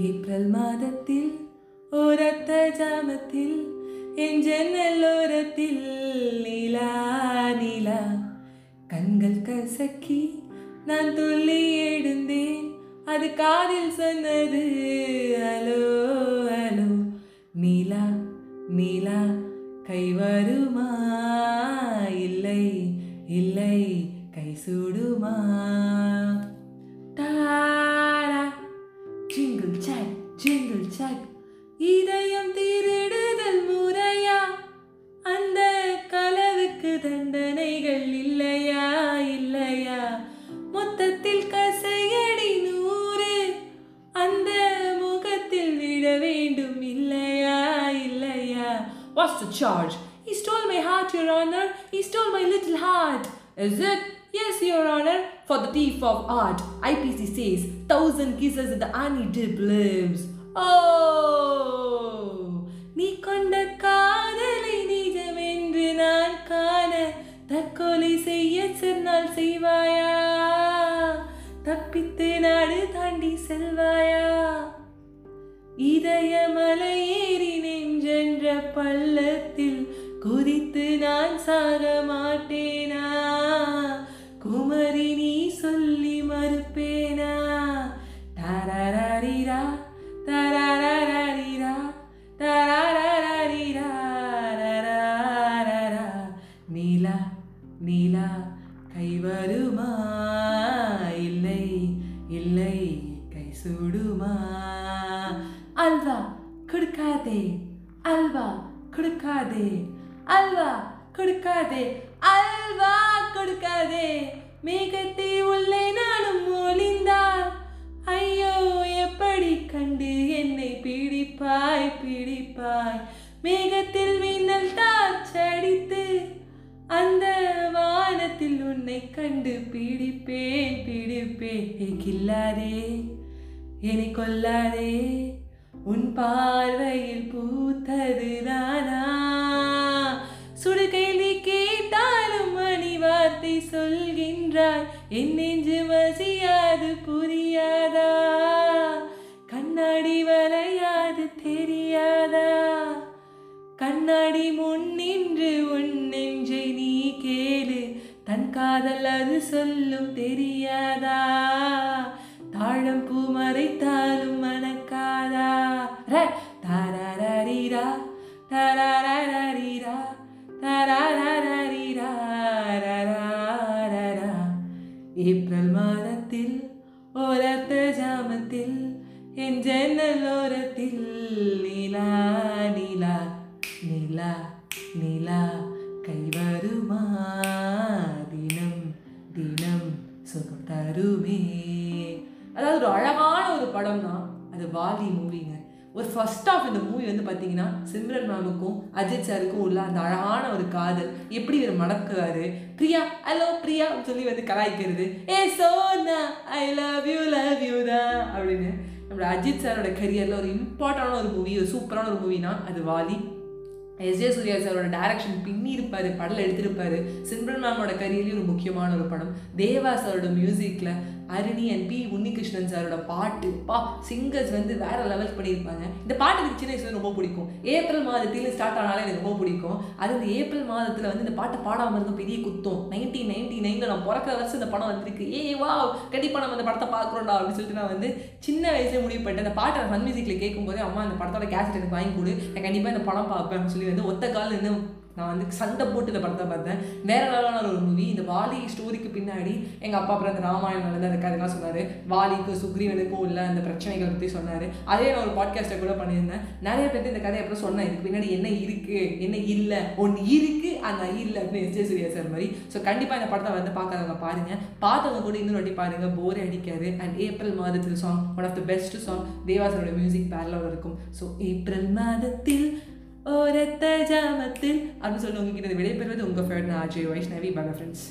April மாதத்தில் ஓரத்த ஜாமத்தில் என் ஜன்னல் ஓரத்தில் நீலா நீலா கண்கள் கசக்கி நான் துள்ளி எழுந்தேன் அது காதில் சொன்னது அலோ அலோ நீலா நீலா கை ஜிங்கிள் சாக் இதயம் திருடுதல் முறையா அந்த கலவுக்கு தண்டனைகள் இல்லையா இல்லையா மொத்தத்தில் கசையடி நூறு அந்த முகத்தில் விட வேண்டும் இல்லையா இல்லையா What's the charge? He stole my heart, Your Honor. He stole my little heart. Is it? Yes, Your Honor. For the thief of art, IPC says thousand kisses in the Annie Dip lives. Oh! நீ கொண்ட காதலை நிஜமென்று நான் காண தற்கொலை செய்ய சென்னால் செய்வாயா தப்பித்து நாடு தாண்டி செல்வாயா இதய மலையேறி நெஞ்சென்ற பள்ளத்தில் குதித்து நான் சாக மாட்டேன் சுடுமா? அல்வா கொடுக்காதே. அல்வா கொடுக்காதே. அல்வா கொடுக்காதே. அல்வா கொடுக்காதே. மேகத்தை உள்ளே நானும் ஒளிந்தால் ஐயோ எப்படி கண்டு என்னை பிடிப்பாய் பிடிப்பாய்? மேகத்தில் மின்னல் தாச்சடித்து அந்த வானத்தில் உன்னை கண்டு பிடிப்பேன் பிடிப்பேன். கில்லாதே? என்னை கொல்லாதே உன் பார்வையில் பூத்தது நானா சுடுகையில் நீ கேட்டாலும் மணி வார்த்தை சொல்கின்றாய் என் நெஞ்சு மசியாது புரியாதா கண்ணாடி வரையாது தெரியாதா கண்ணாடி முன் நின்று உன் நெஞ்சை நீ கேளு தன் காதல் அது சொல்லும் தெரியாதா தாழம் பூ மறைத்தாலும் மணக்காதா? ர தரரரிரா தரரரிரா ஏப்ரல் மாதத்தில் ஓரத்த ஜாமத்தில் என் ஜன்னல் ஓரத்தில் நீலா நீலா நீலா நீலா. கை வருமா? தினம் தினம் சுகம் தருமே. அதாவது ஒரு அழகான ஒரு படம் தான் அது வாலி மூவிங்க. ஒரு ஃபர்ஸ்ட் ஆஃப் இந்த மூவி வந்து பார்த்தீங்கன்னா சிம்ரன் மேமுக்கும் அஜித் சாருக்கும் உள்ள அந்த அழகான ஒரு காதல். எப்படி இவர் மடக்குறாரு பிரியா ஹலோ பிரியா சொல்லி வந்து கலாய்க்கிறது. ஏ Sona I love you love you தான் அப்படின்னு நம்மளோட அஜித் சாரோட கரியரில் ஒரு இம்பார்ட்டண்டான ஒரு மூவி ஒரு சூப்பரான ஒரு மூவினா அது வாலி. எஸ். ஜே. சூர்யா சாரோட டேரக்ஷன் பின்னி இருப்பாரு எடுத்திருப்பார் எடுத்திருப்பாரு. சிம்ரன் மேமோட கரியர்லேயும் ஒரு முக்கியமான ஒரு படம். தேவா சாரோட மியூசிக்கில் அருணி அண்ட் பி உன்னிகிருஷ்ணன் சாரோட பாட்டு. பா சிங்கர்ஸ் வந்து வேற லெவல் பண்ணியிருப்பாங்க. இந்த பாட்டு எனக்கு சின்ன வயசுல ரொம்ப பிடிக்கும். ஏப்ரல் மாதத்தில் ஸ்டார்ட் ஆனாலே எனக்கு ரொம்ப பிடிக்கும். அது இந்த ஏப்ரல் மாதத்தில் வந்து இந்த பாட்டை பாடாமல் இருந்த பெரிய குத்தம். நைன்டீன் நைன்டி நைனில் நான் பிறக்கிற வருஷம் இந்த படம் வந்திருக்கு. ஏ வா கண்டிப்பாக நம்ம இந்த படத்தை பார்க்குறோம்டா அப்படின்னு சொல்லிட்டு நான் வந்து சின்ன வயசுல முடிவு பண்ணிட்டேன். அந்த பாட்டை சன் மியூசிக்கில் கேட்கும்போது அம்மா இந்த படத்தோட கேசட் எனக்கு வாங்கி கொடு. நான் கண்டிப்பாக இந்த படம் பார்ப்பேன் அப்படின்னு சொல்லி வந்து ஒத்த கால் நின்று நான் வந்து சண்டை போட்டு இந்த படத்தை பார்த்தேன். வேற லெவலான ஒரு மூவி இந்த வாலி ஸ்டோரிக்கு பின்னாடி எங்கள் அப்பா அப்புறம் அந்த ராமாயணம் வந்து அந்த கதைலாம் சொன்னார். வாலிக்கும் சுக்ரீவனுக்கும் உள்ள அந்த பிரச்சனைகளை பற்றி சொன்னார். அதே நான் ஒரு பாட்காஸ்ட்டை கூட பண்ணியிருந்தேன். நிறைய பேர் இந்த கதையை அப்புறம் சொன்னேன். இதுக்கு பின்னாடி என்ன இருக்குது என்ன இல்லை? ஒன்று இருக்குது அந்த இல்லை அப்படின்னு எஸ் ஜே சூர்யா சார் மாதிரி. ஸோ கண்டிப்பாக இந்த படத்தை வந்து பார்க்காதவங்க பாருங்கள் பார்த்தவங்க கூட இன்னொரு வாட்டி பாருங்கள் போரே அடிக்காது. அண்ட் ஏப்ரல் மாதத்தில் song one of the best song தேவாசரோட music பேரலோட இருக்கும். ஸோ ஏப்ரல் மாதத்தில் ஓரத்த ஜாமத்தில் அப்படின்னு சொல்லி உங்ககிட்ட விடைபெறுவது உங்கள் ஃபேவரட் நான் அஜய் வைஷ்ணவி பக ஃப்ரெண்ட்ஸ்